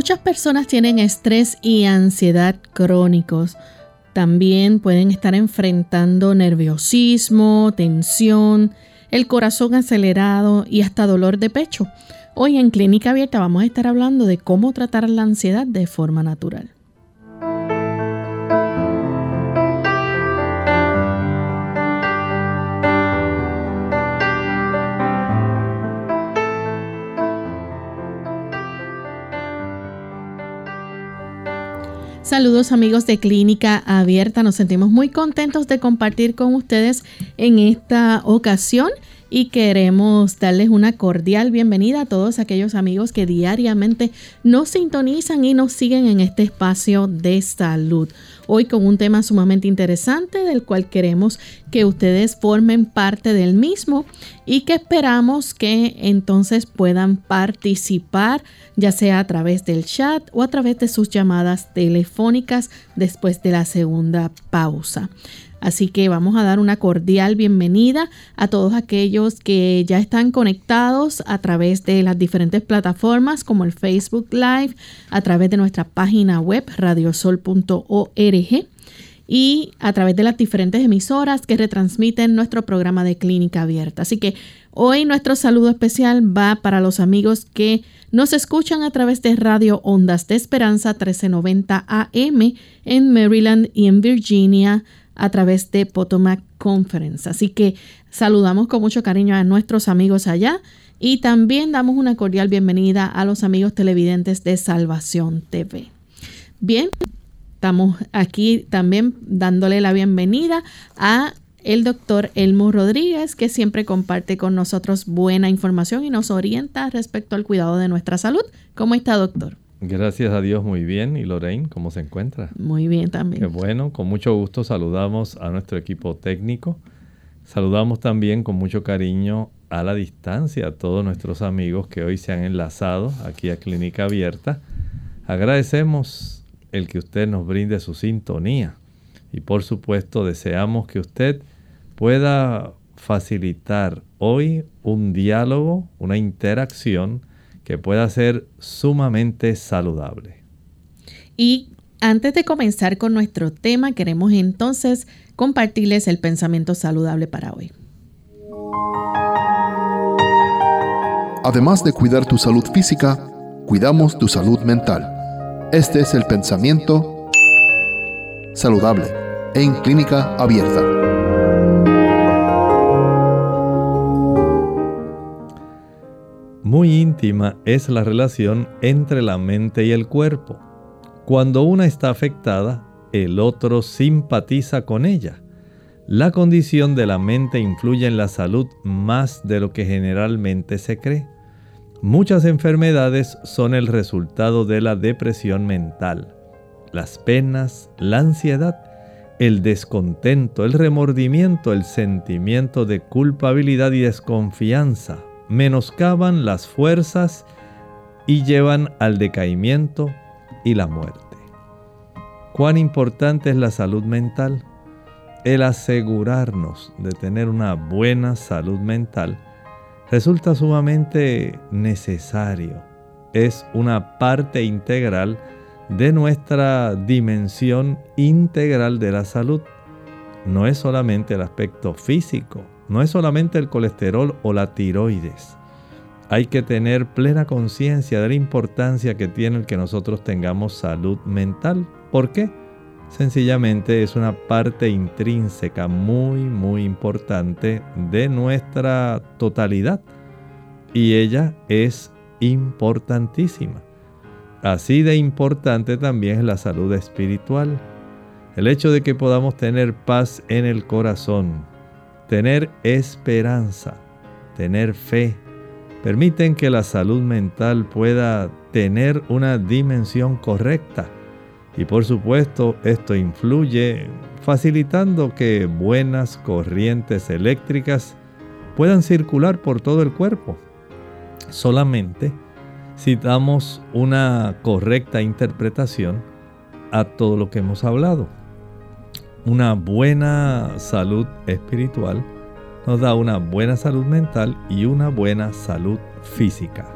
Muchas personas tienen estrés y ansiedad crónicos. También pueden estar enfrentando nerviosismo, tensión, el corazón acelerado y hasta dolor de pecho. Hoy en Clínica Abierta vamos a estar hablando de cómo tratar la ansiedad de forma natural. Saludos amigos de Clínica Abierta, nos sentimos muy contentos de compartir con ustedes en esta ocasión y queremos darles una cordial bienvenida a todos aquellos amigos que diariamente nos sintonizan y nos siguen en este espacio de salud. Hoy con un tema sumamente interesante del cual queremos que ustedes formen parte del mismo y que esperamos que entonces puedan participar ya sea a través del chat o a través de sus llamadas telefónicas después de la segunda pausa. Así que vamos a dar una cordial bienvenida a todos aquellos que ya están conectados a través de las diferentes plataformas como el Facebook Live, a través de nuestra página web radiosol.org y a través de las diferentes emisoras que retransmiten nuestro programa de clínica abierta. Así que hoy nuestro saludo especial va para los amigos que nos escuchan a través de Radio Ondas de Esperanza 1390 AM en Maryland y en Virginia a través de Potomac Conference. Así que saludamos con mucho cariño a nuestros amigos allá y también damos una cordial bienvenida a los amigos televidentes de Salvación TV. Bien, estamos aquí también dándole la bienvenida a el doctor Elmo Rodríguez, que siempre comparte con nosotros buena información y nos orienta respecto al cuidado de nuestra salud. ¿Cómo está, doctor? Gracias a Dios, muy bien. ¿Y Lorraine, cómo se encuentra? Muy bien también. Qué bueno, con mucho gusto saludamos a nuestro equipo técnico. Saludamos también con mucho cariño a la distancia a todos nuestros amigos que hoy se han enlazado aquí a Clínica Abierta. Agradecemos el que usted nos brinde su sintonía y por supuesto deseamos que usted pueda facilitar hoy un diálogo, una interacción que pueda ser sumamente saludable. Y antes de comenzar con nuestro tema, queremos entonces compartirles el pensamiento saludable para hoy. Además de cuidar tu salud física, cuidamos tu salud mental. Este es el pensamiento saludable en clínica abierta. Muy íntima es la relación entre la mente y el cuerpo. Cuando una está afectada, el otro simpatiza con ella. La condición de la mente influye en la salud más de lo que generalmente se cree. Muchas enfermedades son el resultado de la depresión mental. Las penas, la ansiedad, el descontento, el remordimiento, el sentimiento de culpabilidad y desconfianza, menoscaban las fuerzas y llevan al decaimiento y la muerte. Cuán importante es la salud mental. El asegurarnos de tener una buena salud mental resulta sumamente necesario. Es una parte integral de nuestra dimensión integral de la salud. No es solamente el aspecto físico, no es solamente el colesterol o la tiroides. Hay que tener plena conciencia de la importancia que tiene el que nosotros tengamos salud mental. ¿Por qué? Sencillamente es una parte intrínseca muy, muy importante de nuestra totalidad. Y ella es importantísima. Así de importante también es la salud espiritual. El hecho de que podamos tener paz en el corazón, tener esperanza, tener fe, permiten que la salud mental pueda tener una dimensión correcta. Y por supuesto esto influye facilitando que buenas corrientes eléctricas puedan circular por todo el cuerpo. Solamente si damos una correcta interpretación a todo lo que hemos hablado. Una buena salud espiritual nos da una buena salud mental y una buena salud física.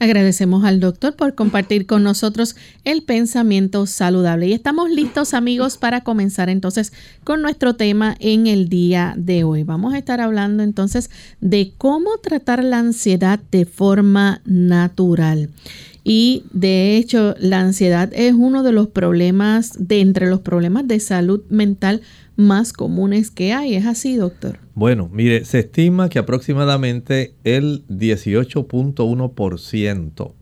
Agradecemos al doctor por compartir con nosotros el pensamiento saludable. Y estamos listos amigos para comenzar entonces con nuestro tema en el día de hoy. Vamos a estar hablando entonces de cómo tratar la ansiedad de forma natural. Y de hecho, la ansiedad es uno de los problemas, de entre los problemas de salud mental más comunes que hay. ¿Es así, doctor? Bueno, mire, se estima que aproximadamente el 18.1%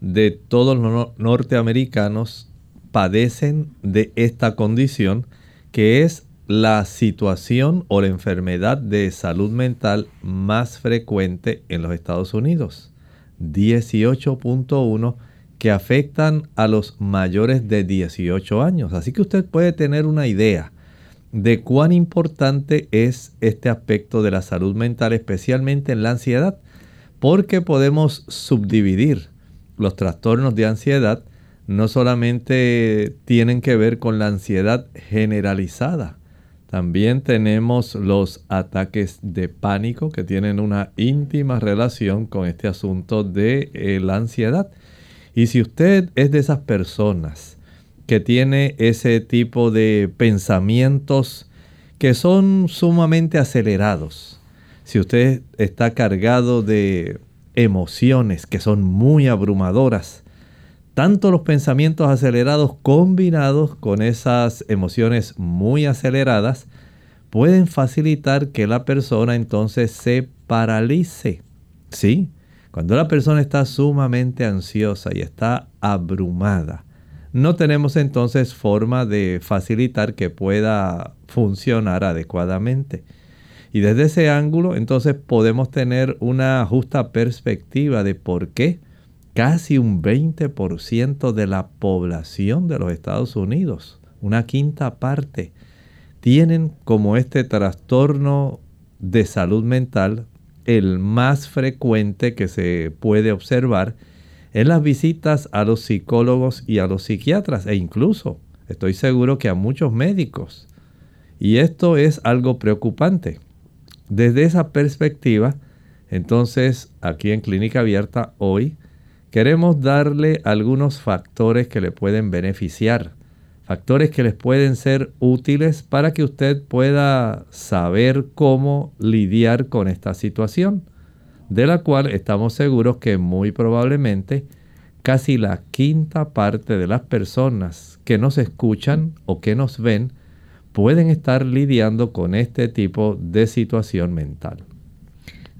de todos los norteamericanos padecen de esta condición, que es la situación o la enfermedad de salud mental más frecuente en los Estados Unidos. 18.1 que afectan a los mayores de 18 años. Así que usted puede tener una idea de cuán importante es este aspecto de la salud mental, especialmente en la ansiedad, porque podemos subdividir los trastornos de ansiedad, no solamente tienen que ver con la ansiedad generalizada, también tenemos los ataques de pánico que tienen una íntima relación con este asunto de eh, la ansiedad. Y si usted es de esas personas que tiene ese tipo de pensamientos que son sumamente acelerados. Si usted está cargado de emociones que son muy abrumadoras, tanto los pensamientos acelerados combinados con esas emociones muy aceleradas pueden facilitar que la persona entonces se paralice. Sí, cuando la persona está sumamente ansiosa y está abrumada, no tenemos entonces forma de facilitar que pueda funcionar adecuadamente. Y desde ese ángulo entonces podemos tener una justa perspectiva de por qué casi un 20% de la población de los Estados Unidos, una quinta parte, tienen como este trastorno de salud mental el más frecuente que se puede observar en las visitas a los psicólogos y a los psiquiatras e incluso estoy seguro que a muchos médicos. Y esto es algo preocupante. Desde esa perspectiva, entonces aquí en Clínica Abierta hoy queremos darle algunos factores que le pueden beneficiar, factores que les pueden ser útiles para que usted pueda saber cómo lidiar con esta situación de la cual estamos seguros que muy probablemente casi la quinta parte de las personas que nos escuchan o que nos ven pueden estar lidiando con este tipo de situación mental.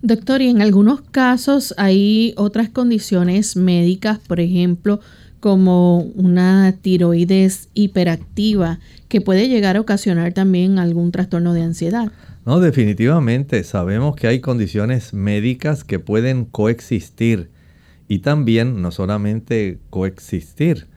Doctor, y en algunos casos hay otras condiciones médicas, por ejemplo, como una tiroides hiperactiva, que puede llegar a ocasionar también algún trastorno de ansiedad. No, definitivamente sabemos que hay condiciones médicas que pueden coexistir y también no solamente coexistir,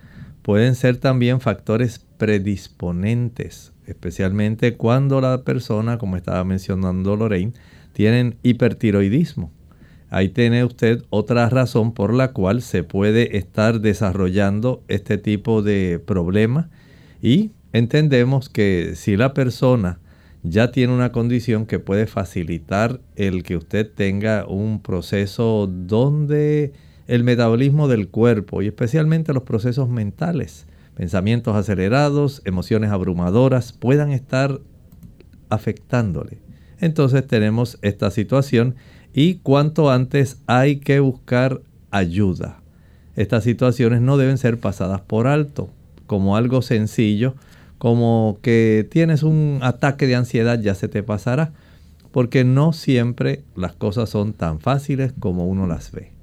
pueden ser también factores predisponentes, especialmente cuando la persona, como estaba mencionando Lorraine, tienen hipertiroidismo. Ahí tiene usted otra razón por la cual se puede estar desarrollando este tipo de problema y entendemos que si la persona ya tiene una condición que puede facilitar el que usted tenga un proceso donde el metabolismo del cuerpo y especialmente los procesos mentales, pensamientos acelerados, emociones abrumadoras, puedan estar afectándole. Entonces tenemos esta situación y cuanto antes hay que buscar ayuda. Estas situaciones no deben ser pasadas por alto como algo sencillo como que tienes un ataque de ansiedad, ya se te pasará, porque no siempre las cosas son tan fáciles como uno las ve.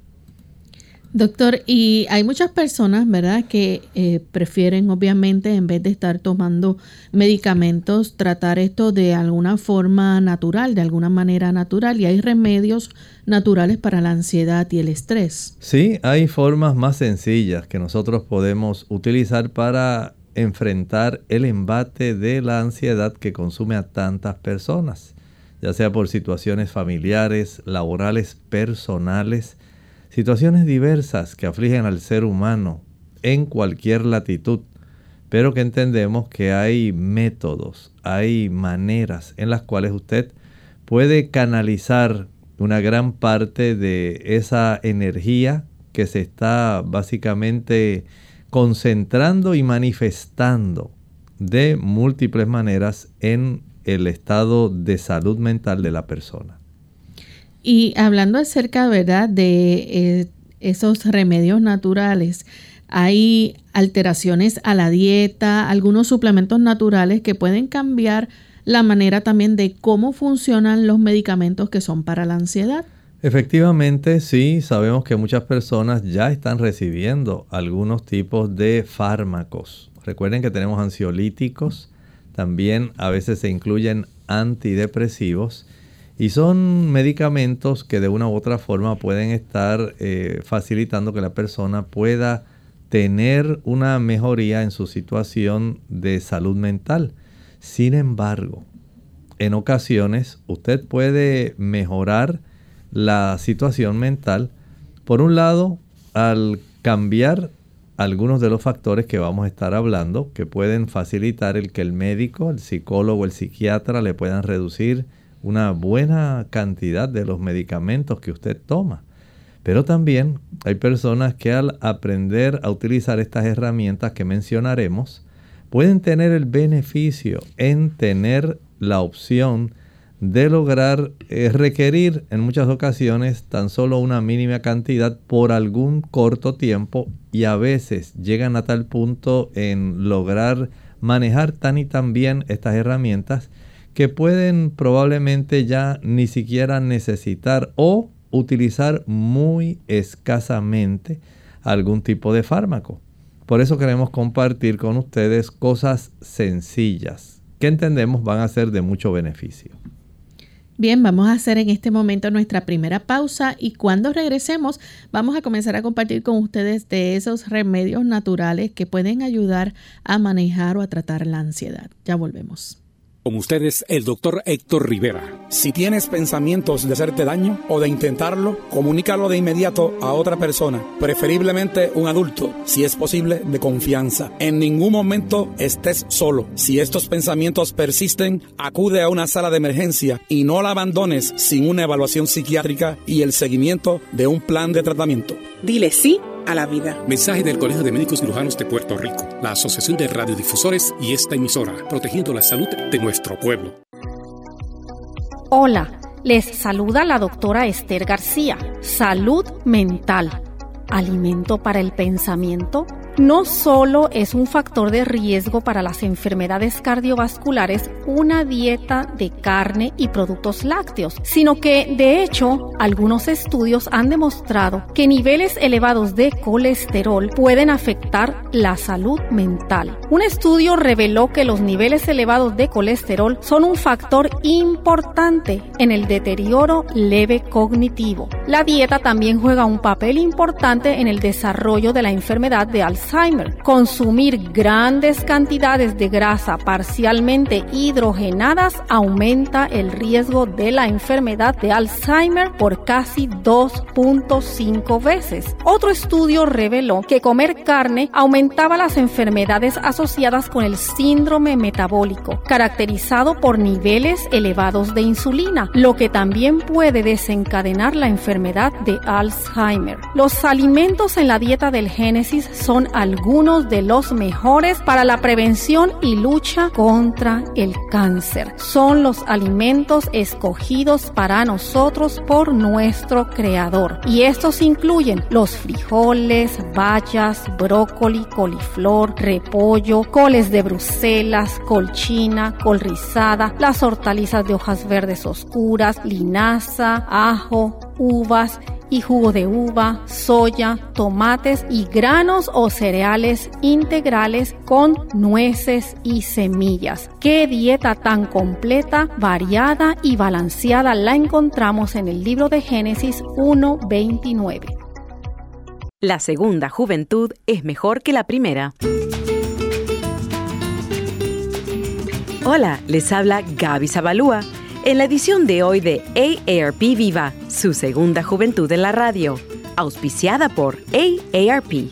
Doctor, y hay muchas personas, ¿verdad?, que eh, prefieren, obviamente, en vez de estar tomando medicamentos, tratar esto de alguna forma natural, de alguna manera natural, y hay remedios naturales para la ansiedad y el estrés. Sí, hay formas más sencillas que nosotros podemos utilizar para enfrentar el embate de la ansiedad que consume a tantas personas, ya sea por situaciones familiares, laborales, personales, situaciones diversas que afligen al ser humano en cualquier latitud, pero que entendemos que hay métodos, hay maneras en las cuales usted puede canalizar una gran parte de esa energía que se está básicamente concentrando y manifestando de múltiples maneras en el estado de salud mental de la persona. Y hablando acerca, ¿verdad?, de eh, esos remedios naturales, hay alteraciones a la dieta, algunos suplementos naturales que pueden cambiar la manera también de cómo funcionan los medicamentos que son para la ansiedad. Efectivamente, sí, sabemos que muchas personas ya están recibiendo algunos tipos de fármacos. Recuerden que tenemos ansiolíticos, también a veces se incluyen antidepresivos y son medicamentos que de una u otra forma pueden estar eh, facilitando que la persona pueda tener una mejoría en su situación de salud mental. Sin embargo, en ocasiones usted puede mejorar la situación mental, por un lado, al cambiar algunos de los factores que vamos a estar hablando, que pueden facilitar el que el médico, el psicólogo, el psiquiatra le puedan reducir una buena cantidad de los medicamentos que usted toma. Pero también hay personas que al aprender a utilizar estas herramientas que mencionaremos, pueden tener el beneficio en tener la opción de lograr eh, requerir en muchas ocasiones tan solo una mínima cantidad por algún corto tiempo y a veces llegan a tal punto en lograr manejar tan y tan bien estas herramientas que pueden probablemente ya ni siquiera necesitar o utilizar muy escasamente algún tipo de fármaco. Por eso queremos compartir con ustedes cosas sencillas que entendemos van a ser de mucho beneficio. Bien, vamos a hacer en este momento nuestra primera pausa y cuando regresemos vamos a comenzar a compartir con ustedes de esos remedios naturales que pueden ayudar a manejar o a tratar la ansiedad. Ya volvemos. Con ustedes, el doctor Héctor Rivera. Si tienes pensamientos de hacerte daño o de intentarlo, comunícalo de inmediato a otra persona, preferiblemente un adulto, si es posible, de confianza. En ningún momento estés solo. Si estos pensamientos persisten, acude a una sala de emergencia y no la abandones sin una evaluación psiquiátrica y el seguimiento de un plan de tratamiento. Dile sí a la vida. Mensaje del Colegio de Médicos Cirujanos de Puerto Rico, la Asociación de Radiodifusores y esta emisora, protegiendo la salud de nuestro pueblo. Hola, les saluda la doctora Esther García. Salud mental. Alimento para el pensamiento no solo es un factor de riesgo para las enfermedades cardiovasculares una dieta de carne y productos lácteos, sino que, de hecho, algunos estudios han demostrado que niveles elevados de colesterol pueden afectar la salud mental. Un estudio reveló que los niveles elevados de colesterol son un factor importante en el deterioro leve cognitivo. La dieta también juega un papel importante en el desarrollo de la enfermedad de Alzheimer Alzheimer. Consumir grandes cantidades de grasa parcialmente hidrogenadas aumenta el riesgo de la enfermedad de Alzheimer por casi 2.5 veces. Otro estudio reveló que comer carne aumentaba las enfermedades asociadas con el síndrome metabólico, caracterizado por niveles elevados de insulina, lo que también puede desencadenar la enfermedad de Alzheimer. Los alimentos en la dieta del Génesis son algunos de los mejores para la prevención y lucha contra el cáncer. Son los alimentos escogidos para nosotros por nuestro Creador. Y estos incluyen los frijoles, bayas, brócoli, coliflor, repollo, coles de Bruselas, colchina, col rizada, las hortalizas de hojas verdes oscuras, linaza, ajo, uvas, y jugo de uva, soya, tomates y granos o cereales integrales con nueces y semillas. Qué dieta tan completa, variada y balanceada la encontramos en el libro de Génesis 1.29. La segunda juventud es mejor que la primera. Hola, les habla Gaby Zabalúa en la edición de hoy de AARP Viva, su segunda juventud en la radio, auspiciada por AARP.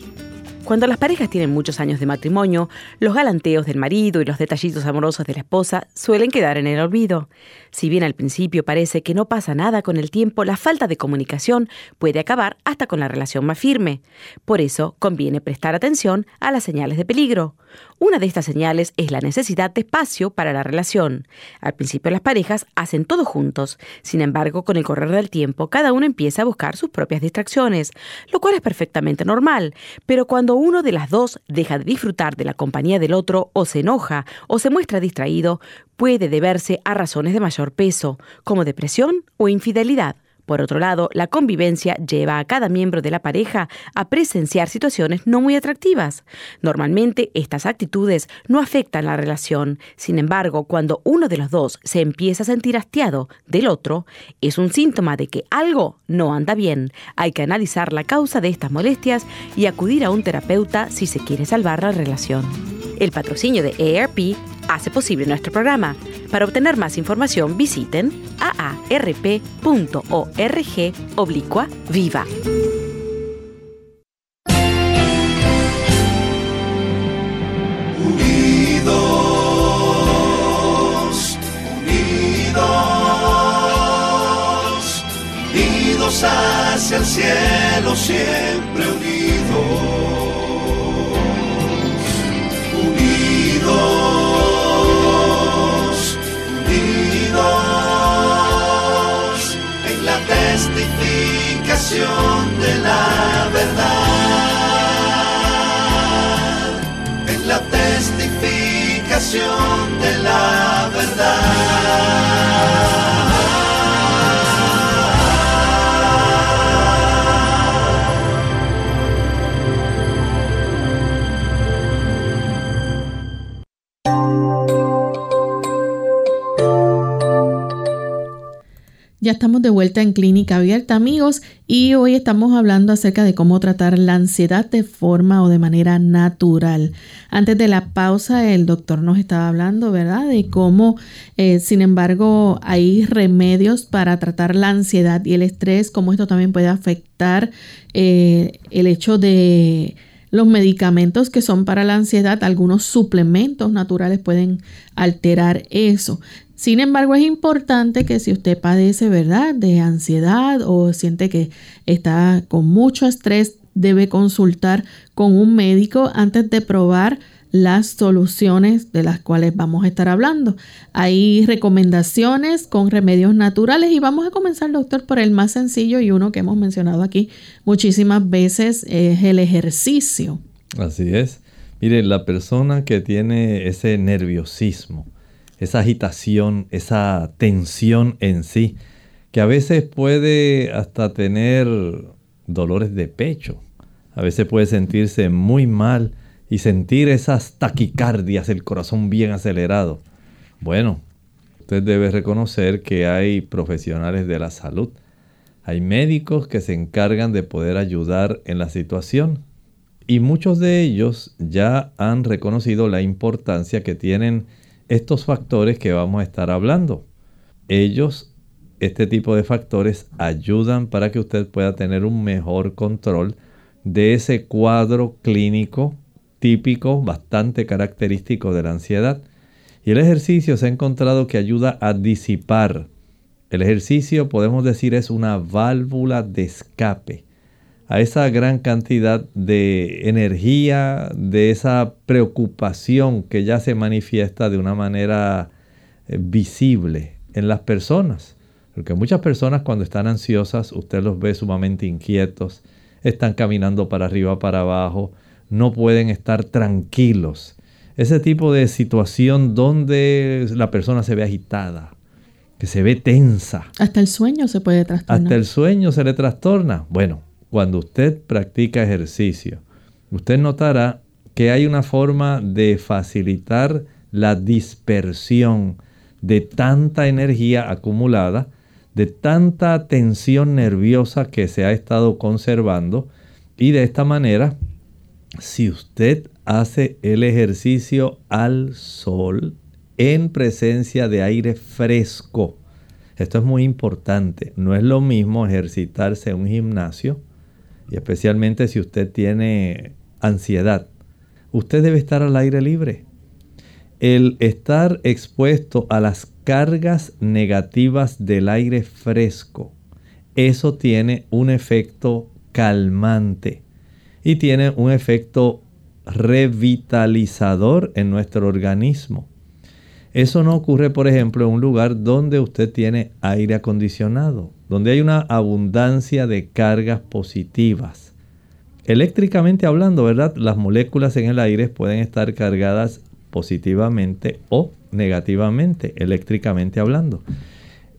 Cuando las parejas tienen muchos años de matrimonio, los galanteos del marido y los detallitos amorosos de la esposa suelen quedar en el olvido. Si bien al principio parece que no pasa nada con el tiempo, la falta de comunicación puede acabar hasta con la relación más firme. Por eso conviene prestar atención a las señales de peligro. Una de estas señales es la necesidad de espacio para la relación. Al principio las parejas hacen todo juntos, sin embargo con el correr del tiempo cada uno empieza a buscar sus propias distracciones, lo cual es perfectamente normal, pero cuando uno de las dos deja de disfrutar de la compañía del otro o se enoja o se muestra distraído, puede deberse a razones de mayor peso, como depresión o infidelidad. Por otro lado, la convivencia lleva a cada miembro de la pareja a presenciar situaciones no muy atractivas. Normalmente estas actitudes no afectan la relación. Sin embargo, cuando uno de los dos se empieza a sentir hastiado del otro, es un síntoma de que algo no anda bien. Hay que analizar la causa de estas molestias y acudir a un terapeuta si se quiere salvar la relación. El patrocinio de AARP hace posible nuestro programa. Para obtener más información visiten aarp.org oblicua viva. Unidos, unidos, unidos hacia el cielo, siempre unidos. De la verdad. Estamos de vuelta en Clínica Abierta, amigos, y hoy estamos hablando acerca de cómo tratar la ansiedad de forma o de manera natural. Antes de la pausa, el doctor nos estaba hablando, ¿verdad?, de cómo, eh, sin embargo, hay remedios para tratar la ansiedad y el estrés, cómo esto también puede afectar eh, el hecho de los medicamentos que son para la ansiedad, algunos suplementos naturales pueden alterar eso. Sin embargo, es importante que si usted padece, ¿verdad?, de ansiedad o siente que está con mucho estrés, debe consultar con un médico antes de probar las soluciones de las cuales vamos a estar hablando. Hay recomendaciones con remedios naturales y vamos a comenzar, doctor, por el más sencillo y uno que hemos mencionado aquí muchísimas veces es el ejercicio. Así es. Mire, la persona que tiene ese nerviosismo, esa agitación, esa tensión en sí, que a veces puede hasta tener dolores de pecho, a veces puede sentirse muy mal y sentir esas taquicardias, el corazón bien acelerado. Bueno, usted debe reconocer que hay profesionales de la salud, hay médicos que se encargan de poder ayudar en la situación y muchos de ellos ya han reconocido la importancia que tienen estos factores que vamos a estar hablando. Ellos, este tipo de factores, ayudan para que usted pueda tener un mejor control de ese cuadro clínico típico, bastante característico de la ansiedad. Y el ejercicio se ha encontrado que ayuda a disipar. El ejercicio, podemos decir, es una válvula de escape a esa gran cantidad de energía, de esa preocupación que ya se manifiesta de una manera eh, visible en las personas. Porque muchas personas cuando están ansiosas, usted los ve sumamente inquietos, están caminando para arriba, para abajo, no pueden estar tranquilos. Ese tipo de situación donde la persona se ve agitada, que se ve tensa. Hasta el sueño se puede trastornar. Hasta el sueño se le trastorna. Bueno, cuando usted practica ejercicio, usted notará que hay una forma de facilitar la dispersión de tanta energía acumulada, de tanta tensión nerviosa que se ha estado conservando y de esta manera, si usted hace el ejercicio al sol en presencia de aire fresco, esto es muy importante, no es lo mismo ejercitarse en un gimnasio y especialmente si usted tiene ansiedad. Usted debe estar al aire libre el estar expuesto a las cargas negativas del aire fresco, eso tiene un efecto calmante y tiene un efecto revitalizador en nuestro organismo. Eso no ocurre, por ejemplo, en un lugar donde usted tiene aire acondicionado, donde hay una abundancia de cargas positivas. Eléctricamente hablando, ¿verdad? Las moléculas en el aire pueden estar cargadas positivamente o negativamente, eléctricamente hablando.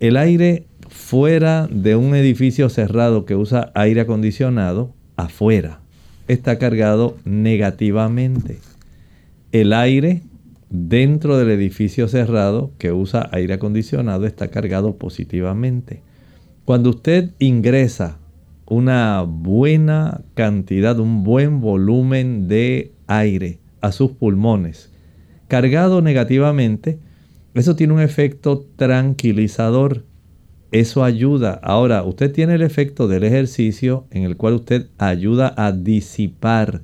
El aire fuera de un edificio cerrado que usa aire acondicionado, afuera, está cargado negativamente. El aire dentro del edificio cerrado que usa aire acondicionado está cargado positivamente. Cuando usted ingresa una buena cantidad, un buen volumen de aire a sus pulmones, cargado negativamente, eso tiene un efecto tranquilizador. Eso ayuda. Ahora, usted tiene el efecto del ejercicio en el cual usted ayuda a disipar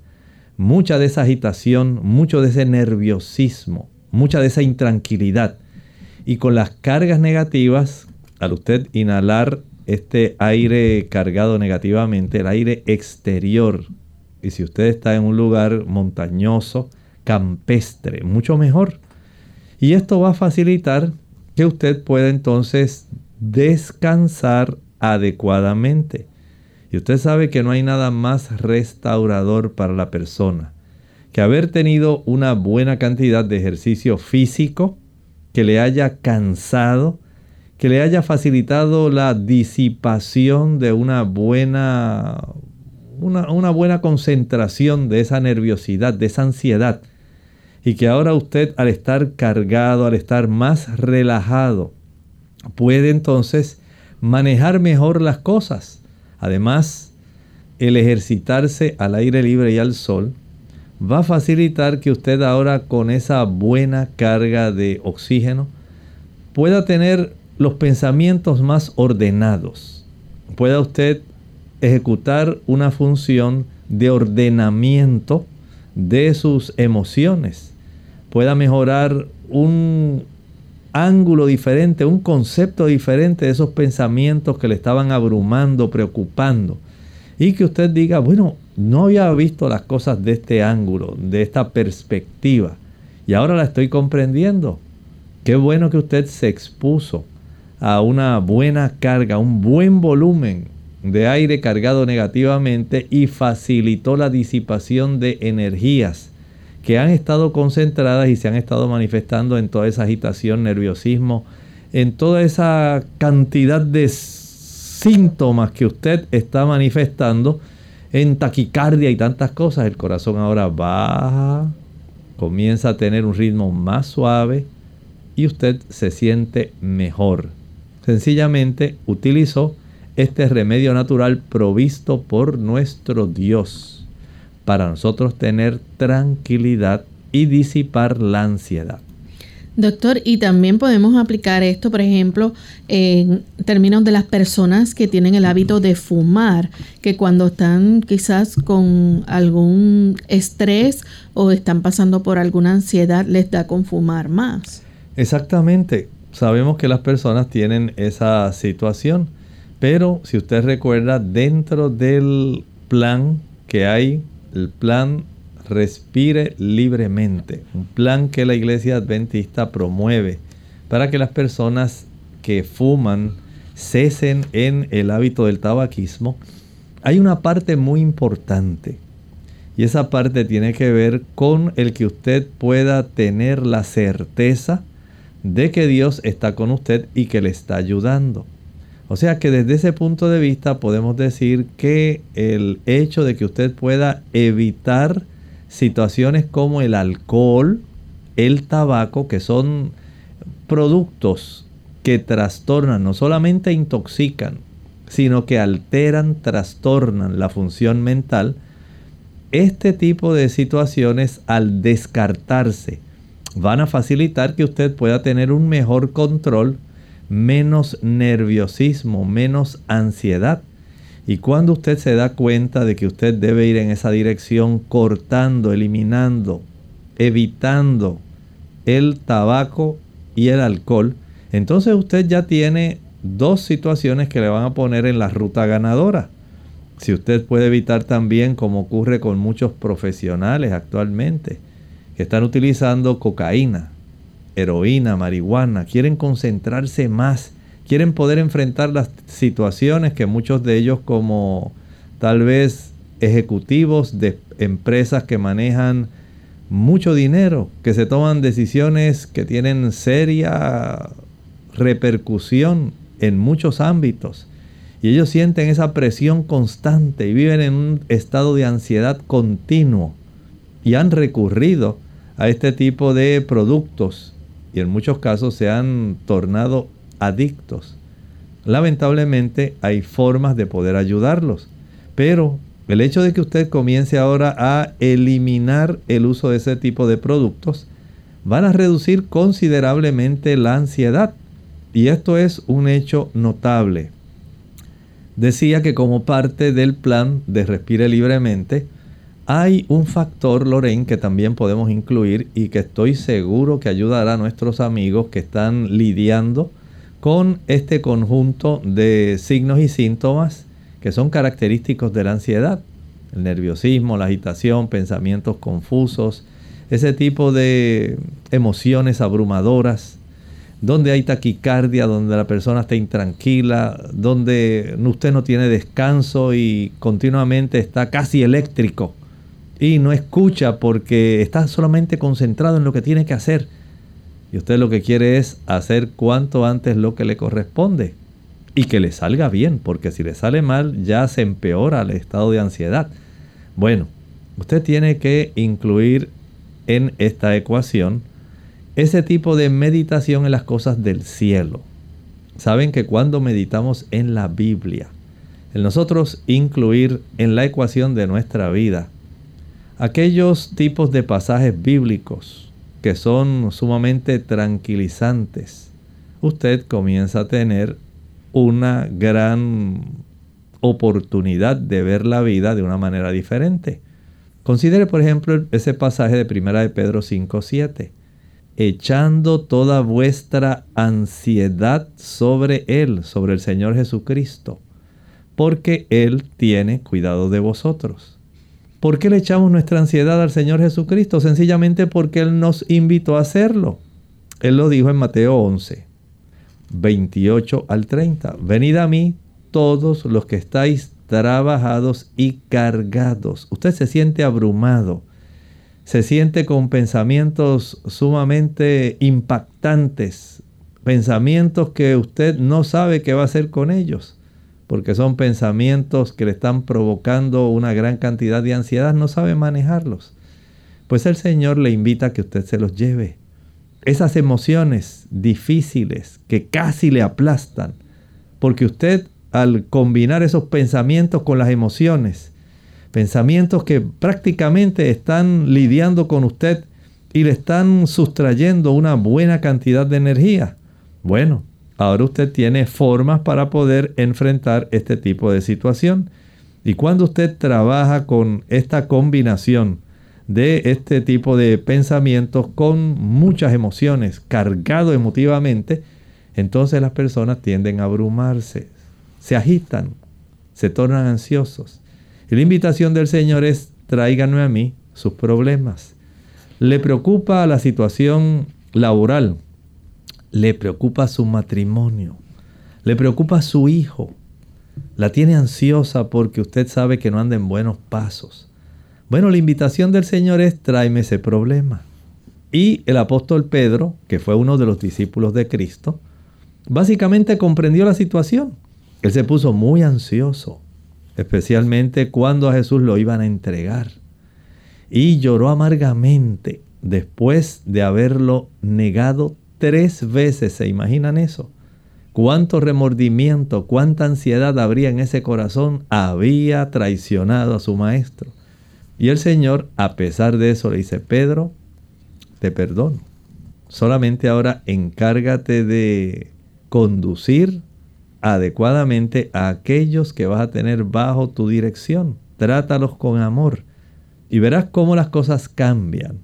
mucha de esa agitación, mucho de ese nerviosismo, mucha de esa intranquilidad. Y con las cargas negativas, al usted inhalar este aire cargado negativamente, el aire exterior, y si usted está en un lugar montañoso, campestre, mucho mejor. Y esto va a facilitar que usted pueda entonces descansar adecuadamente. Y usted sabe que no hay nada más restaurador para la persona que haber tenido una buena cantidad de ejercicio físico que le haya cansado, que le haya facilitado la disipación de una buena, una, una buena concentración de esa nerviosidad, de esa ansiedad y que ahora usted al estar cargado, al estar más relajado, puede entonces manejar mejor las cosas. Además, el ejercitarse al aire libre y al sol va a facilitar que usted ahora con esa buena carga de oxígeno pueda tener los pensamientos más ordenados. Pueda usted ejecutar una función de ordenamiento de sus emociones, pueda mejorar un ángulo diferente, un concepto diferente de esos pensamientos que le estaban abrumando, preocupando. Y que usted diga, bueno, no había visto las cosas de este ángulo, de esta perspectiva. Y ahora la estoy comprendiendo. Qué bueno que usted se expuso a una buena carga, un buen volumen de aire cargado negativamente y facilitó la disipación de energías que han estado concentradas y se han estado manifestando en toda esa agitación, nerviosismo, en toda esa cantidad de síntomas que usted está manifestando, en taquicardia y tantas cosas. El corazón ahora baja, comienza a tener un ritmo más suave y usted se siente mejor. Sencillamente utilizó este remedio natural provisto por nuestro Dios para nosotros tener tranquilidad y disipar la ansiedad. Doctor, y también podemos aplicar esto, por ejemplo, en términos de las personas que tienen el hábito de fumar, que cuando están quizás con algún estrés o están pasando por alguna ansiedad, les da con fumar más. Exactamente. Sabemos que las personas tienen esa situación. Pero si usted recuerda, dentro del plan que hay, el plan Respire libremente, un plan que la iglesia adventista promueve para que las personas que fuman cesen en el hábito del tabaquismo, hay una parte muy importante. Y esa parte tiene que ver con el que usted pueda tener la certeza de que Dios está con usted y que le está ayudando. O sea que desde ese punto de vista podemos decir que el hecho de que usted pueda evitar situaciones como el alcohol, el tabaco, que son productos que trastornan, no solamente intoxican, sino que alteran, trastornan la función mental, este tipo de situaciones al descartarse van a facilitar que usted pueda tener un mejor control, menos nerviosismo, menos ansiedad. Y cuando usted se da cuenta de que usted debe ir en esa dirección cortando, eliminando, evitando el tabaco y el alcohol, entonces usted ya tiene dos situaciones que le van a poner en la ruta ganadora. Si usted puede evitar también, como ocurre con muchos profesionales actualmente, que están utilizando cocaína, heroína, marihuana, quieren concentrarse más, quieren poder enfrentar las situaciones que muchos de ellos como tal vez ejecutivos de empresas que manejan mucho dinero, que se toman decisiones que tienen seria repercusión en muchos ámbitos. Y ellos sienten esa presión constante y viven en un estado de ansiedad continuo. Y han recurrido a este tipo de productos y en muchos casos se han tornado adictos. Lamentablemente hay formas de poder ayudarlos, pero el hecho de que usted comience ahora a eliminar el uso de ese tipo de productos van a reducir considerablemente la ansiedad y esto es un hecho notable. Decía que como parte del plan de Respire Libremente, hay un factor, Loren, que también podemos incluir y que estoy seguro que ayudará a nuestros amigos que están lidiando con este conjunto de signos y síntomas que son característicos de la ansiedad. El nerviosismo, la agitación, pensamientos confusos, ese tipo de emociones abrumadoras, donde hay taquicardia, donde la persona está intranquila, donde usted no tiene descanso y continuamente está casi eléctrico y no escucha porque está solamente concentrado en lo que tiene que hacer. Y usted lo que quiere es hacer cuanto antes lo que le corresponde y que le salga bien, porque si le sale mal ya se empeora el estado de ansiedad. Bueno, usted tiene que incluir en esta ecuación ese tipo de meditación en las cosas del cielo. Saben que cuando meditamos en la Biblia, el nosotros incluir en la ecuación de nuestra vida aquellos tipos de pasajes bíblicos que son sumamente tranquilizantes, usted comienza a tener una gran oportunidad de ver la vida de una manera diferente. Considere, por ejemplo, ese pasaje de Primera de Pedro 5:7, echando toda vuestra ansiedad sobre él, sobre el Señor Jesucristo, porque él tiene cuidado de vosotros. ¿Por qué le echamos nuestra ansiedad al Señor Jesucristo? Sencillamente porque Él nos invitó a hacerlo. Él lo dijo en Mateo 11, 28 al 30. Venid a mí todos los que estáis trabajados y cargados. Usted se siente abrumado, se siente con pensamientos sumamente impactantes, pensamientos que usted no sabe qué va a hacer con ellos porque son pensamientos que le están provocando una gran cantidad de ansiedad, no sabe manejarlos. Pues el Señor le invita a que usted se los lleve. Esas emociones difíciles que casi le aplastan, porque usted al combinar esos pensamientos con las emociones, pensamientos que prácticamente están lidiando con usted y le están sustrayendo una buena cantidad de energía. Bueno, Ahora usted tiene formas para poder enfrentar este tipo de situación. Y cuando usted trabaja con esta combinación de este tipo de pensamientos con muchas emociones, cargado emotivamente, entonces las personas tienden a abrumarse, se agitan, se tornan ansiosos. Y la invitación del Señor es, tráiganme a mí sus problemas. Le preocupa la situación laboral, le preocupa su matrimonio, le preocupa su hijo, la tiene ansiosa porque usted sabe que no anda en buenos pasos. Bueno, la invitación del Señor es tráeme ese problema. Y el apóstol Pedro, que fue uno de los discípulos de Cristo, básicamente comprendió la situación. Él se puso muy ansioso, especialmente cuando a Jesús lo iban a entregar. Y lloró amargamente después de haberlo negado tres veces. ¿Se imaginan eso? Cuánto remordimiento, cuánta ansiedad habría en ese corazón. Había traicionado a su maestro. Y el Señor, a pesar de eso, le dice, Pedro, te perdono. Solamente ahora encárgate de conducir adecuadamente a aquellos que vas a tener bajo tu dirección. Trátalos con amor y verás cómo las cosas cambian.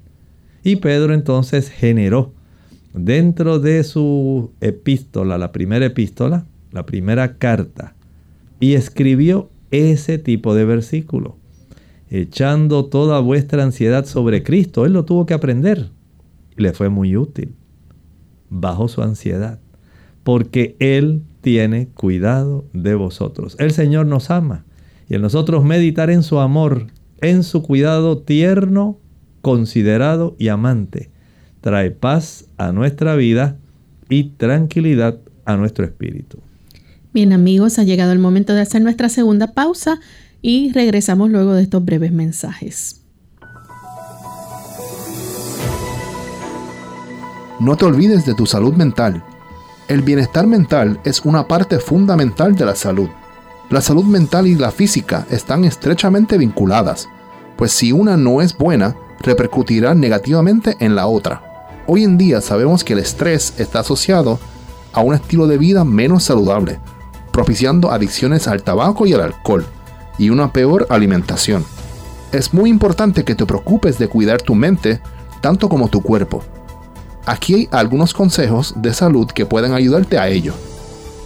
Y Pedro entonces generó dentro de su epístola, la primera epístola, la primera carta, y escribió ese tipo de versículo, echando toda vuestra ansiedad sobre Cristo. Él lo tuvo que aprender y le fue muy útil bajo su ansiedad, porque Él tiene cuidado de vosotros. El Señor nos ama y en nosotros meditar en su amor, en su cuidado tierno, considerado y amante, trae paz a nuestra vida y tranquilidad a nuestro espíritu. Bien amigos, ha llegado el momento de hacer nuestra segunda pausa y regresamos luego de estos breves mensajes. No te olvides de tu salud mental. El bienestar mental es una parte fundamental de la salud. La salud mental y la física están estrechamente vinculadas, pues si una no es buena, repercutirá negativamente en la otra. Hoy en día sabemos que el estrés está asociado a un estilo de vida menos saludable, propiciando adicciones al tabaco y al alcohol, y una peor alimentación. Es muy importante que te preocupes de cuidar tu mente tanto como tu cuerpo. Aquí hay algunos consejos de salud que pueden ayudarte a ello.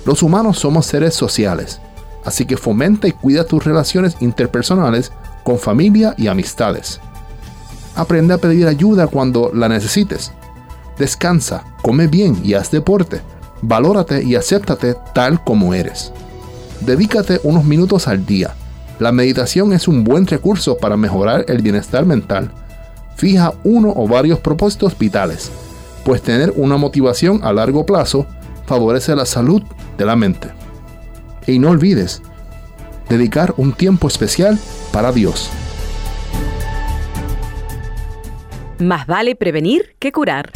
Los humanos somos seres sociales, así que fomenta y cuida tus relaciones interpersonales con familia y amistades. Aprende a pedir ayuda cuando la necesites. Descansa, come bien y haz deporte. Valórate y acéptate tal como eres. Dedícate unos minutos al día. La meditación es un buen recurso para mejorar el bienestar mental. Fija uno o varios propósitos vitales pues tener una motivación a largo plazo favorece la salud de la mente. Y no olvides, dedicar un tiempo especial para Dios. Más vale prevenir que curar.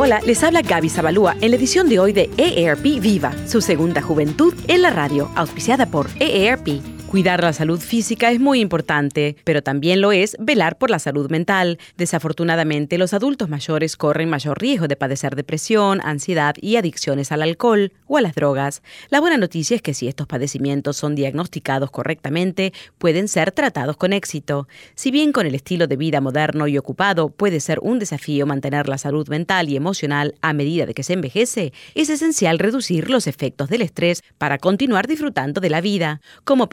Hola, les habla Gaby Zabalúa en la edición de hoy de EARP Viva, su segunda juventud en la radio, auspiciada por EARP. Cuidar la salud física es muy importante, pero también lo es velar por la salud mental. Desafortunadamente, los adultos mayores corren mayor riesgo de padecer depresión, ansiedad y adicciones al alcohol o a las drogas. La buena noticia es que si estos padecimientos son diagnosticados correctamente, pueden ser tratados con éxito. Si bien con el estilo de vida moderno y ocupado puede ser un desafío mantener la salud mental y emocional a medida de que se envejece, es esencial reducir los efectos del estrés para continuar disfrutando de la vida. Como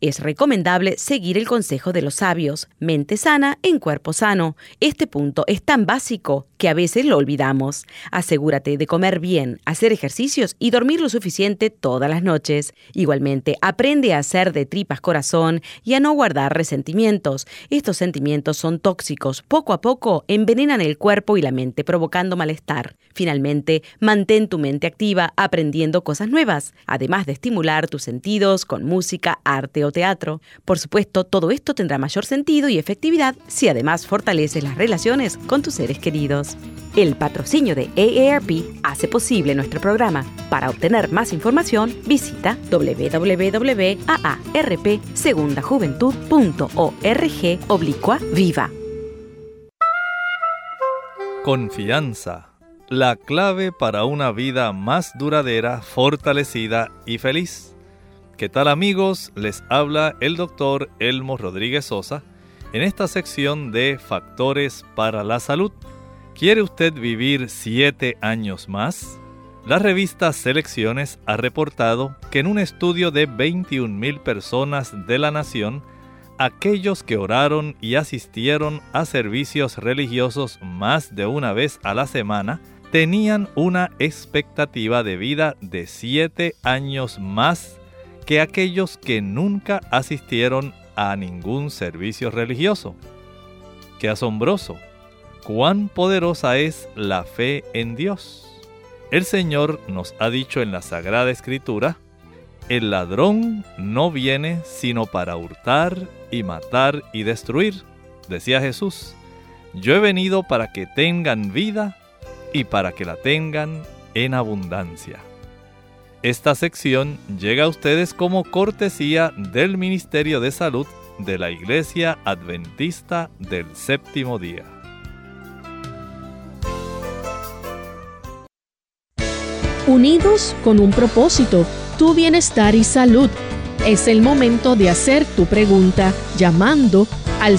es recomendable seguir el consejo de los sabios, mente sana en cuerpo sano. Este punto es tan básico que a veces lo olvidamos. Asegúrate de comer bien, hacer ejercicios y dormir lo suficiente todas las noches. Igualmente, aprende a hacer de tripas corazón y a no guardar resentimientos. Estos sentimientos son tóxicos. Poco a poco envenenan el cuerpo y la mente, provocando malestar. Finalmente, mantén tu mente activa aprendiendo cosas nuevas, además de estimular tus sentidos con música, arte o teatro. Por supuesto, todo esto tendrá mayor sentido y efectividad si además fortaleces las relaciones con tus seres queridos. El patrocinio de AARP hace posible nuestro programa. Para obtener más información, visita www.aarpsegundajuventud.org oblicua viva. Confianza, la clave para una vida más duradera, fortalecida y feliz. ¿Qué tal amigos? Les habla el doctor Elmo Rodríguez Sosa en esta sección de Factores para la Salud. ¿Quiere usted vivir siete años más? La revista Selecciones ha reportado que en un estudio de 21.000 personas de la nación, aquellos que oraron y asistieron a servicios religiosos más de una vez a la semana tenían una expectativa de vida de siete años más que aquellos que nunca asistieron a ningún servicio religioso. ¡Qué asombroso! cuán poderosa es la fe en Dios. El Señor nos ha dicho en la Sagrada Escritura, el ladrón no viene sino para hurtar y matar y destruir, decía Jesús. Yo he venido para que tengan vida y para que la tengan en abundancia. Esta sección llega a ustedes como cortesía del Ministerio de Salud de la Iglesia Adventista del Séptimo Día. Unidos con un propósito, tu bienestar y salud. Es el momento de hacer tu pregunta llamando al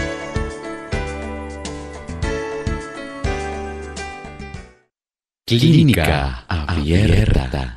Clínica Abierta.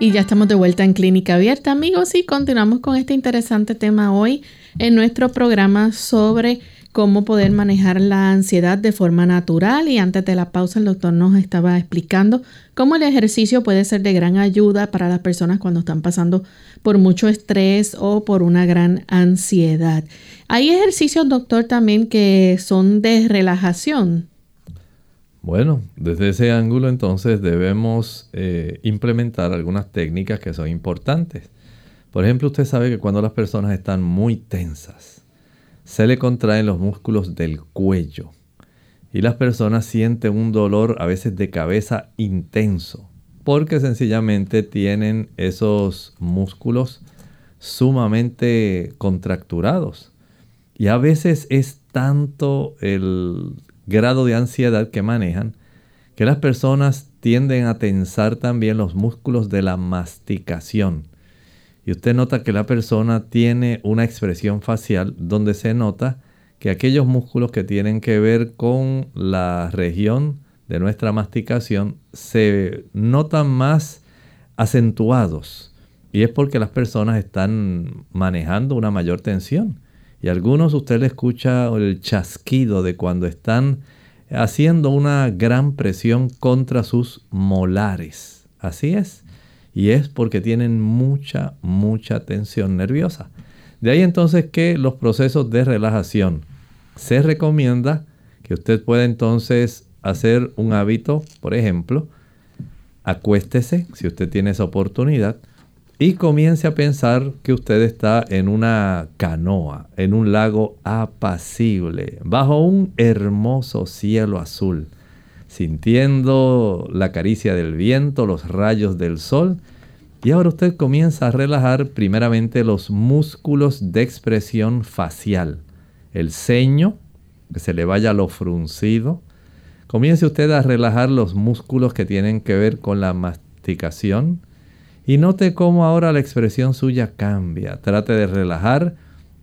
Y ya estamos de vuelta en Clínica Abierta, amigos, y continuamos con este interesante tema hoy en nuestro programa sobre cómo poder manejar la ansiedad de forma natural. Y antes de la pausa, el doctor nos estaba explicando cómo el ejercicio puede ser de gran ayuda para las personas cuando están pasando por mucho estrés o por una gran ansiedad. Hay ejercicios, doctor, también que son de relajación. Bueno, desde ese ángulo entonces debemos eh, implementar algunas técnicas que son importantes. Por ejemplo, usted sabe que cuando las personas están muy tensas, se le contraen los músculos del cuello y las personas sienten un dolor a veces de cabeza intenso porque sencillamente tienen esos músculos sumamente contracturados. Y a veces es tanto el grado de ansiedad que manejan, que las personas tienden a tensar también los músculos de la masticación. Y usted nota que la persona tiene una expresión facial donde se nota que aquellos músculos que tienen que ver con la región de nuestra masticación se notan más acentuados. Y es porque las personas están manejando una mayor tensión. Y algunos usted le escucha el chasquido de cuando están haciendo una gran presión contra sus molares. Así es. Y es porque tienen mucha, mucha tensión nerviosa. De ahí entonces que los procesos de relajación se recomienda que usted pueda entonces hacer un hábito, por ejemplo, acuéstese si usted tiene esa oportunidad y comience a pensar que usted está en una canoa, en un lago apacible, bajo un hermoso cielo azul, sintiendo la caricia del viento, los rayos del sol. Y ahora usted comienza a relajar primeramente los músculos de expresión facial, el ceño, que se le vaya lo fruncido. Comience usted a relajar los músculos que tienen que ver con la masticación, y note cómo ahora la expresión suya cambia. Trate de relajar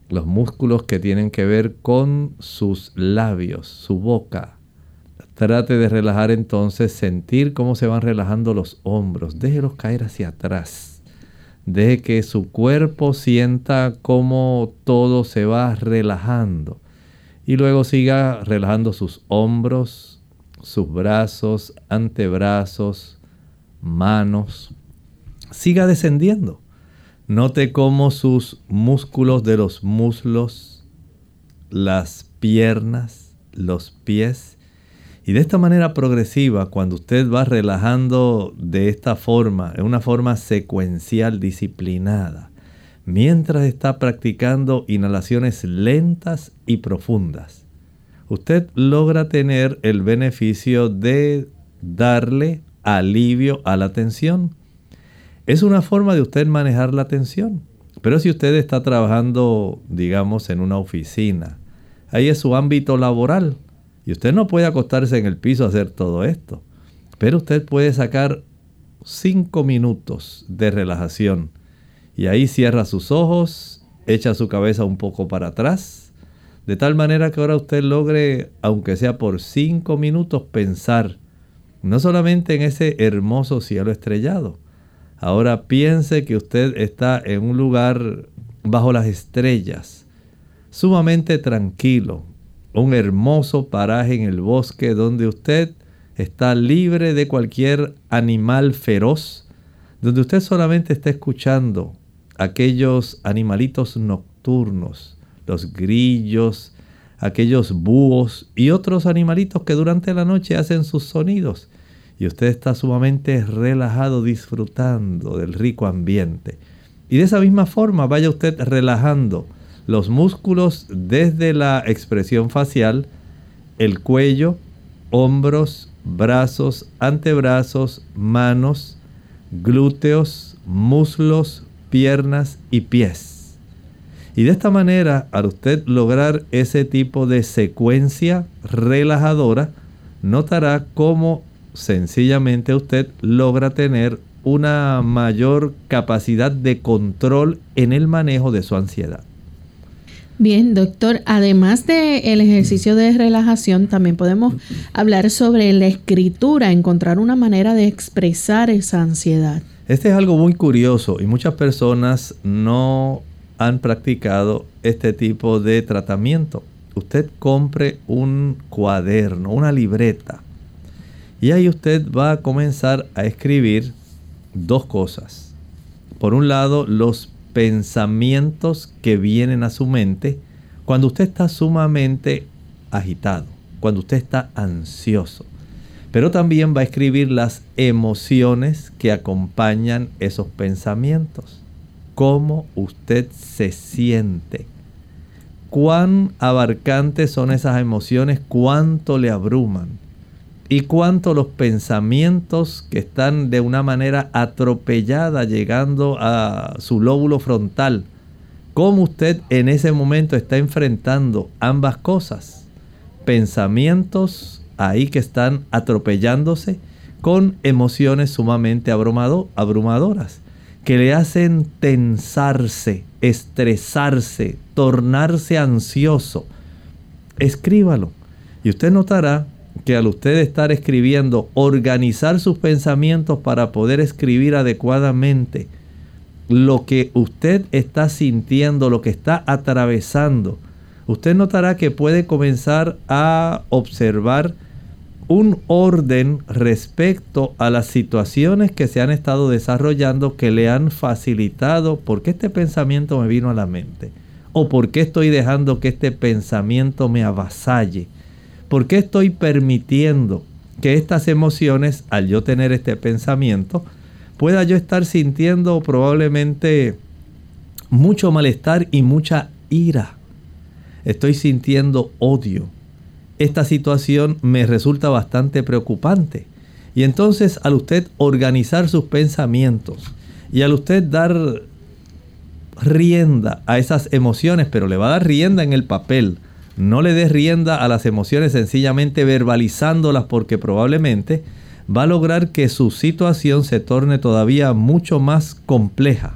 los músculos que tienen que ver con sus labios, su boca. Trate de relajar entonces, sentir cómo se van relajando los hombros. Déjelos caer hacia atrás. Deje que su cuerpo sienta cómo todo se va relajando. Y luego siga relajando sus hombros, sus brazos, antebrazos, manos, siga descendiendo. Note cómo sus músculos de los muslos, las piernas, los pies, y de esta manera progresiva, cuando usted va relajando de esta forma, en una forma secuencial, disciplinada, mientras está practicando inhalaciones lentas y profundas, usted logra tener el beneficio de darle alivio a la tensión es una forma de usted manejar la tensión. Pero si usted está trabajando, digamos, en una oficina, ahí es su ámbito laboral. Y usted no puede acostarse en el piso a hacer todo esto. Pero usted puede sacar cinco minutos de relajación. Y ahí cierra sus ojos echa su cabeza un poco para atrás, de tal manera que ahora usted logre, aunque sea por cinco minutos, pensar no solamente en ese hermoso cielo estrellado. Ahora piense que usted está en un lugar bajo las estrellas, sumamente tranquilo, un hermoso paraje en el bosque donde usted está libre de cualquier animal feroz, donde usted solamente está escuchando aquellos animalitos nocturnos, los grillos, aquellos búhos y otros animalitos que durante la noche hacen sus sonidos. Y usted está sumamente relajado disfrutando del rico ambiente. Y de esa misma forma vaya usted relajando los músculos desde la expresión facial, el cuello, hombros, brazos, antebrazos, manos, glúteos, muslos, piernas y pies. Y de esta manera, al usted lograr ese tipo de secuencia relajadora, notará cómo sencillamente usted logra tener una mayor capacidad de control en el manejo de su ansiedad. Bien, doctor, además del ejercicio de relajación, también podemos hablar sobre la escritura, encontrar una manera de expresar esa ansiedad. Este es algo muy curioso y muchas personas no han practicado este tipo de tratamiento. Usted compre un cuaderno, una libreta, y ahí usted va a comenzar a escribir dos cosas. Por un lado, los pensamientos que vienen a su mente cuando usted está sumamente agitado, cuando usted está ansioso. Pero también va a escribir las emociones que acompañan esos pensamientos. Cómo usted se siente. Cuán abarcantes son esas emociones, cuánto le abruman y cuánto los pensamientos que están de una manera atropellada llegando a su lóbulo frontal, cómo usted en ese momento está enfrentando ambas cosas. Pensamientos ahí que están atropellándose con emociones sumamente abrumadoras, que le hacen tensarse, estresarse, tornarse ansioso. Escríbalo y usted notará que al usted estar escribiendo, organizar sus pensamientos para poder escribir adecuadamente lo que usted está sintiendo, lo que está atravesando, usted notará que puede comenzar a observar un orden respecto a las situaciones que se han estado desarrollando que le han facilitado por qué este pensamiento me vino a la mente o por qué estoy dejando que este pensamiento me avasalle ¿Por qué estoy permitiendo que estas emociones, al yo tener este pensamiento, pueda yo estar sintiendo probablemente mucho malestar y mucha ira? Estoy sintiendo odio. Esta situación me resulta bastante preocupante. Y entonces al usted organizar sus pensamientos y al usted dar rienda a esas emociones, pero le va a dar rienda en el papel, no le des rienda a las emociones sencillamente verbalizándolas porque probablemente va a lograr que su situación se torne todavía mucho más compleja.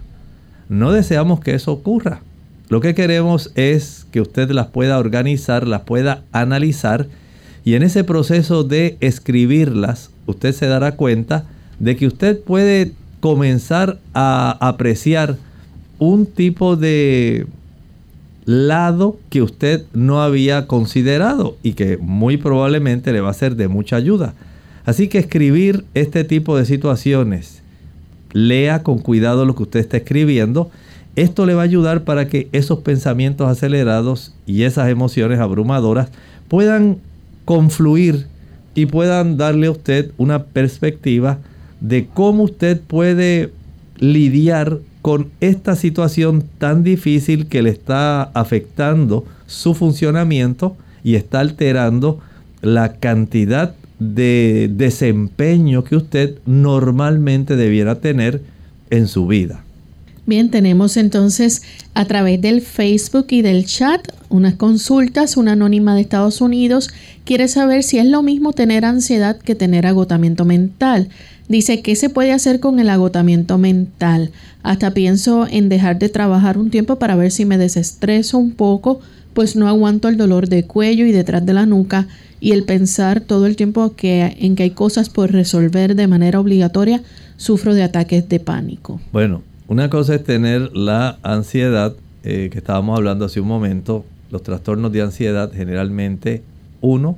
No deseamos que eso ocurra. Lo que queremos es que usted las pueda organizar, las pueda analizar y en ese proceso de escribirlas, usted se dará cuenta de que usted puede comenzar a apreciar un tipo de lado que usted no había considerado y que muy probablemente le va a ser de mucha ayuda. Así que escribir este tipo de situaciones, lea con cuidado lo que usted está escribiendo. Esto le va a ayudar para que esos pensamientos acelerados y esas emociones abrumadoras puedan confluir y puedan darle a usted una perspectiva de cómo usted puede lidiar con esta situación tan difícil que le está afectando su funcionamiento y está alterando la cantidad de desempeño que usted normalmente debiera tener en su vida. Bien, tenemos entonces a través del Facebook y del chat unas consultas. Una anónima de Estados Unidos quiere saber si es lo mismo tener ansiedad que tener agotamiento mental. Dice, ¿qué se puede hacer con el agotamiento mental? Hasta pienso en dejar de trabajar un tiempo para ver si me desestreso un poco, pues no aguanto el dolor de cuello y detrás de la nuca y el pensar todo el tiempo que, en que hay cosas por resolver de manera obligatoria, sufro de ataques de pánico. Bueno, una cosa es tener la ansiedad eh, que estábamos hablando hace un momento. Los trastornos de ansiedad generalmente, uno,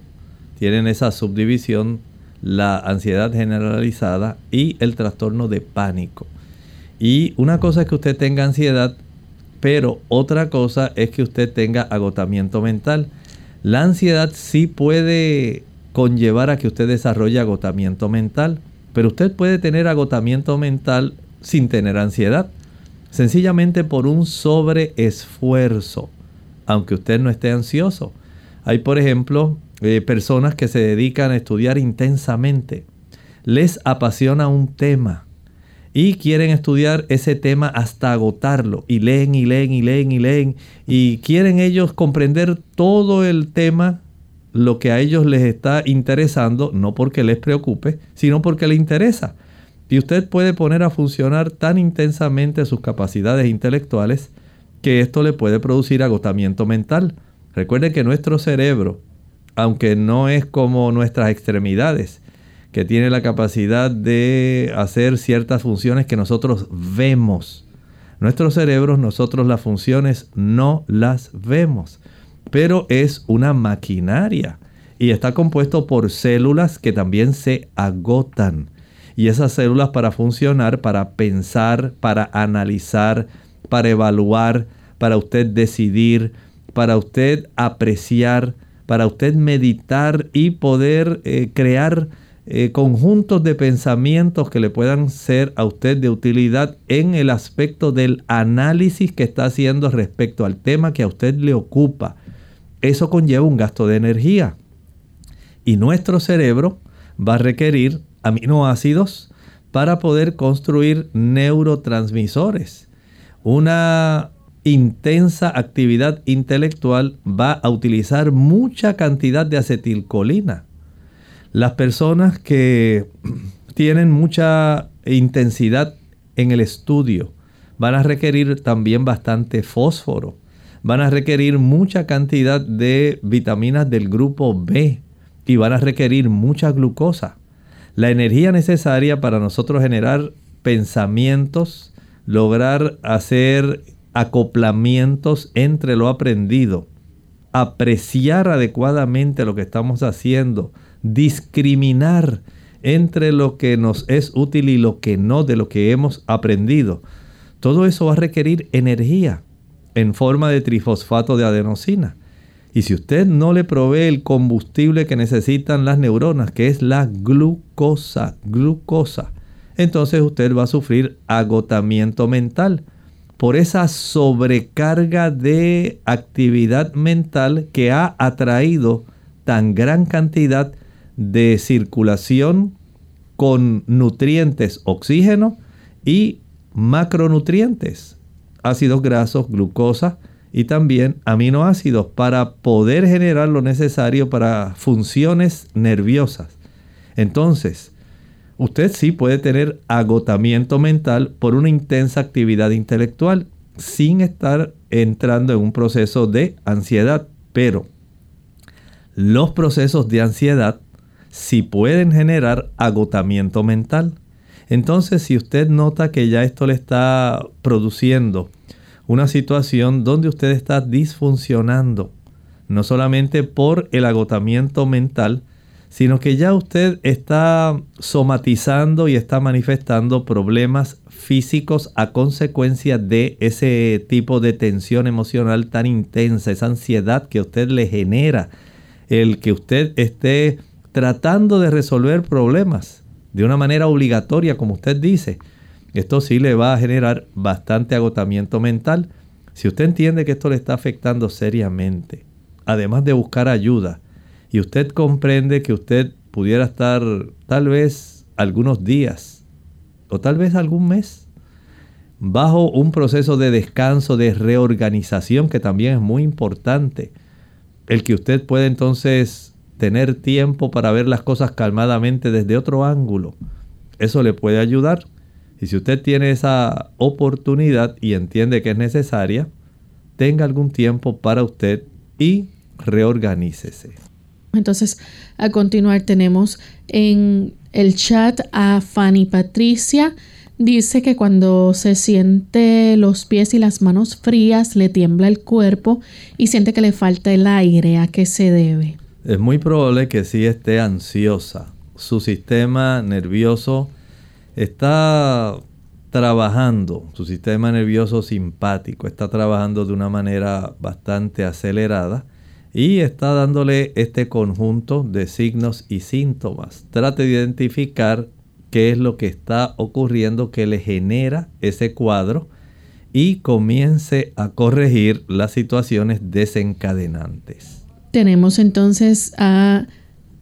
tienen esa subdivisión, la ansiedad generalizada y el trastorno de pánico. Y una cosa es que usted tenga ansiedad, pero otra cosa es que usted tenga agotamiento mental. La ansiedad sí puede conllevar a que usted desarrolle agotamiento mental, pero usted puede tener agotamiento mental sin tener ansiedad, sencillamente por un sobreesfuerzo, aunque usted no esté ansioso. Hay, por ejemplo, eh, personas que se dedican a estudiar intensamente. Les apasiona un tema y quieren estudiar ese tema hasta agotarlo y leen y leen y leen y leen y quieren ellos comprender todo el tema, lo que a ellos les está interesando, no porque les preocupe, sino porque les interesa. Y usted puede poner a funcionar tan intensamente sus capacidades intelectuales que esto le puede producir agotamiento mental. Recuerden que nuestro cerebro aunque no es como nuestras extremidades, que tiene la capacidad de hacer ciertas funciones que nosotros vemos. Nuestros cerebros, nosotros las funciones no las vemos, pero es una maquinaria y está compuesto por células que también se agotan. Y esas células para funcionar, para pensar, para analizar, para evaluar, para usted decidir, para usted apreciar, para usted meditar y poder eh, crear eh, conjuntos de pensamientos que le puedan ser a usted de utilidad en el aspecto del análisis que está haciendo respecto al tema que a usted le ocupa. Eso conlleva un gasto de energía. Y nuestro cerebro va a requerir aminoácidos para poder construir neurotransmisores. Una intensa actividad intelectual va a utilizar mucha cantidad de acetilcolina. Las personas que tienen mucha intensidad en el estudio van a requerir también bastante fósforo. Van a requerir mucha cantidad de vitaminas del grupo B y van a requerir mucha glucosa. La energía necesaria para nosotros generar pensamientos, lograr hacer acoplamientos entre lo aprendido, apreciar adecuadamente lo que estamos haciendo, discriminar entre lo que nos es útil y lo que no de lo que hemos aprendido. Todo eso va a requerir energía en forma de trifosfato de adenosina. Y si usted no le provee el combustible que necesitan las neuronas, que es la glucosa, glucosa, entonces usted va a sufrir agotamiento mental por esa sobrecarga de actividad mental que ha atraído tan gran cantidad de circulación con nutrientes oxígeno y macronutrientes, ácidos grasos, glucosa y también aminoácidos para poder generar lo necesario para funciones nerviosas. Entonces, usted sí puede tener agotamiento mental por una intensa actividad intelectual sin estar entrando en un proceso de ansiedad. Pero los procesos de ansiedad sí pueden generar agotamiento mental. Entonces, si usted nota que ya esto le está produciendo una situación donde usted está disfuncionando, no solamente por el agotamiento mental, sino que ya usted está somatizando y está manifestando problemas físicos a consecuencia de ese tipo de tensión emocional tan intensa, esa ansiedad que usted le genera, el que usted esté tratando de resolver problemas de una manera obligatoria, como usted dice. Esto sí le va a generar bastante agotamiento mental. Si usted entiende que esto le está afectando seriamente, además de buscar ayuda, y usted comprende que usted pudiera estar tal vez algunos días o tal vez algún mes bajo un proceso de descanso, de reorganización que también es muy importante. El que usted pueda entonces tener tiempo para ver las cosas calmadamente desde otro ángulo. Eso le puede ayudar. Y si usted tiene esa oportunidad y entiende que es necesaria, tenga algún tiempo para usted y reorganícese. Entonces, a continuar tenemos en el chat a Fanny Patricia. Dice que cuando se siente los pies y las manos frías, le tiembla el cuerpo y siente que le falta el aire. ¿A qué se debe? Es muy probable que sí esté ansiosa. Su sistema nervioso está trabajando, su sistema nervioso simpático está trabajando de una manera bastante acelerada y está dándole este conjunto de signos y síntomas. Trate de identificar qué es lo que está ocurriendo que le genera ese cuadro y comience a corregir las situaciones desencadenantes. Tenemos entonces a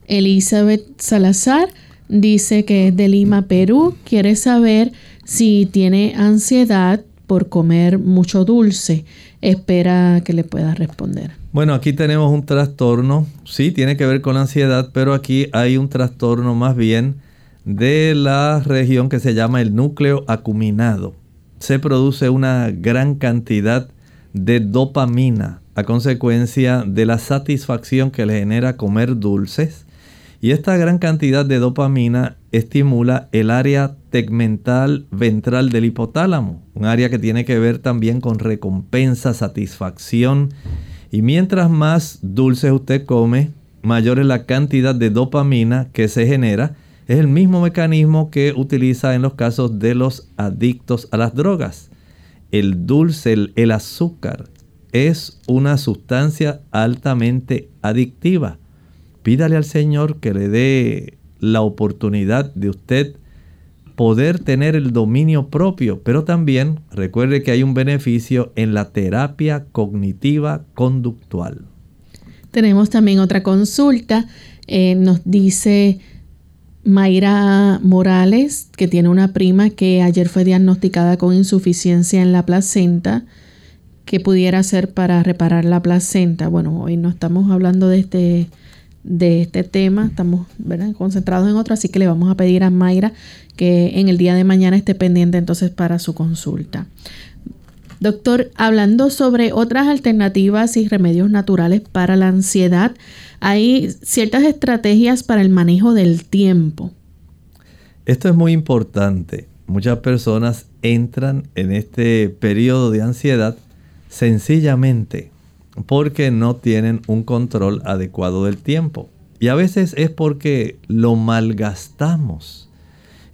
Elizabeth Salazar, dice que es de Lima, Perú, quiere saber si tiene ansiedad por comer mucho dulce. Espera que le pueda responder. Bueno, aquí tenemos un trastorno, sí, tiene que ver con la ansiedad, pero aquí hay un trastorno más bien de la región que se llama el núcleo acuminado. Se produce una gran cantidad de dopamina a consecuencia de la satisfacción que le genera comer dulces. Y esta gran cantidad de dopamina estimula el área tegmental ventral del hipotálamo, un área que tiene que ver también con recompensa, satisfacción y mientras más dulces usted come, mayor es la cantidad de dopamina que se genera. Es el mismo mecanismo que utiliza en los casos de los adictos a las drogas. El dulce, el, azúcar, es una sustancia altamente adictiva. Pídale al Señor que le dé la oportunidad de usted poder tener el dominio propio, pero también recuerde que hay un beneficio en la terapia cognitiva conductual. Tenemos también otra consulta. Eh, nos dice Mayra Morales, que tiene una prima que ayer fue diagnosticada con insuficiencia en la placenta. ¿Qué pudiera hacer para reparar la placenta? Bueno, hoy no estamos hablando de este de este tema. Estamos concentrados en otro, así que le vamos a pedir a Mayra que en el día de mañana esté pendiente entonces para su consulta. Doctor, hablando sobre otras alternativas y remedios naturales para la ansiedad, hay ciertas estrategias para el manejo del tiempo. Esto es muy importante. Muchas personas entran en este periodo de ansiedad sencillamente porque no tienen un control adecuado del tiempo. Y a veces es porque lo malgastamos.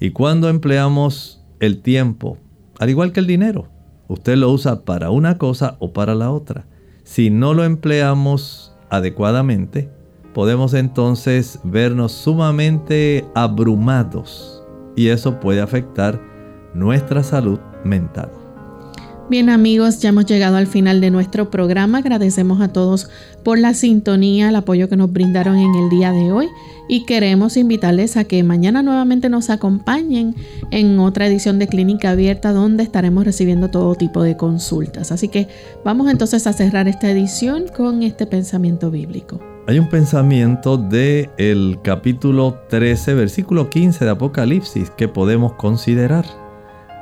Y cuando empleamos el tiempo, al igual que el dinero, usted lo usa para una cosa o para la otra. Si no lo empleamos adecuadamente, podemos entonces vernos sumamente abrumados y eso puede afectar nuestra salud mental. Bien amigos, ya hemos llegado al final de nuestro programa. Agradecemos a todos por la sintonía, el apoyo que nos brindaron en el día de hoy y queremos invitarles a que mañana nuevamente nos acompañen en otra edición de Clínica Abierta donde estaremos recibiendo todo tipo de consultas. Así que vamos entonces a cerrar esta edición con este pensamiento bíblico. Hay un pensamiento del el capítulo 13, versículo 15 de Apocalipsis que podemos considerar.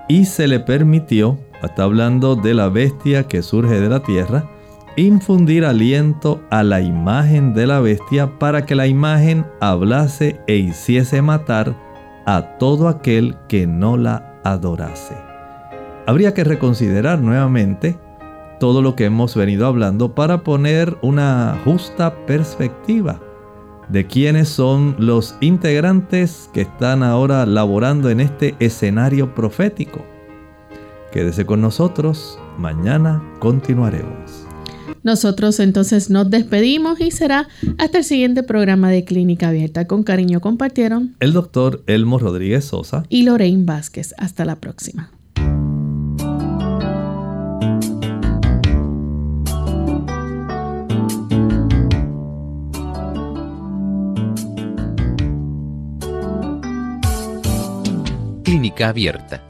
Y se le permitió está hablando de la bestia que surge de la tierra, infundir aliento a la imagen de la bestia para que la imagen hablase e hiciese matar a todo aquel que no la adorase. Habría que reconsiderar nuevamente todo lo que hemos venido hablando para poner una justa perspectiva de quiénes son los integrantes que están ahora laborando en este escenario profético. Quédese con nosotros, mañana continuaremos. Nosotros entonces nos despedimos y será hasta el siguiente programa de Clínica Abierta. Con cariño compartieron el doctor Elmo Rodríguez Sosa y Lorraine Vázquez. Hasta la próxima. Clínica Abierta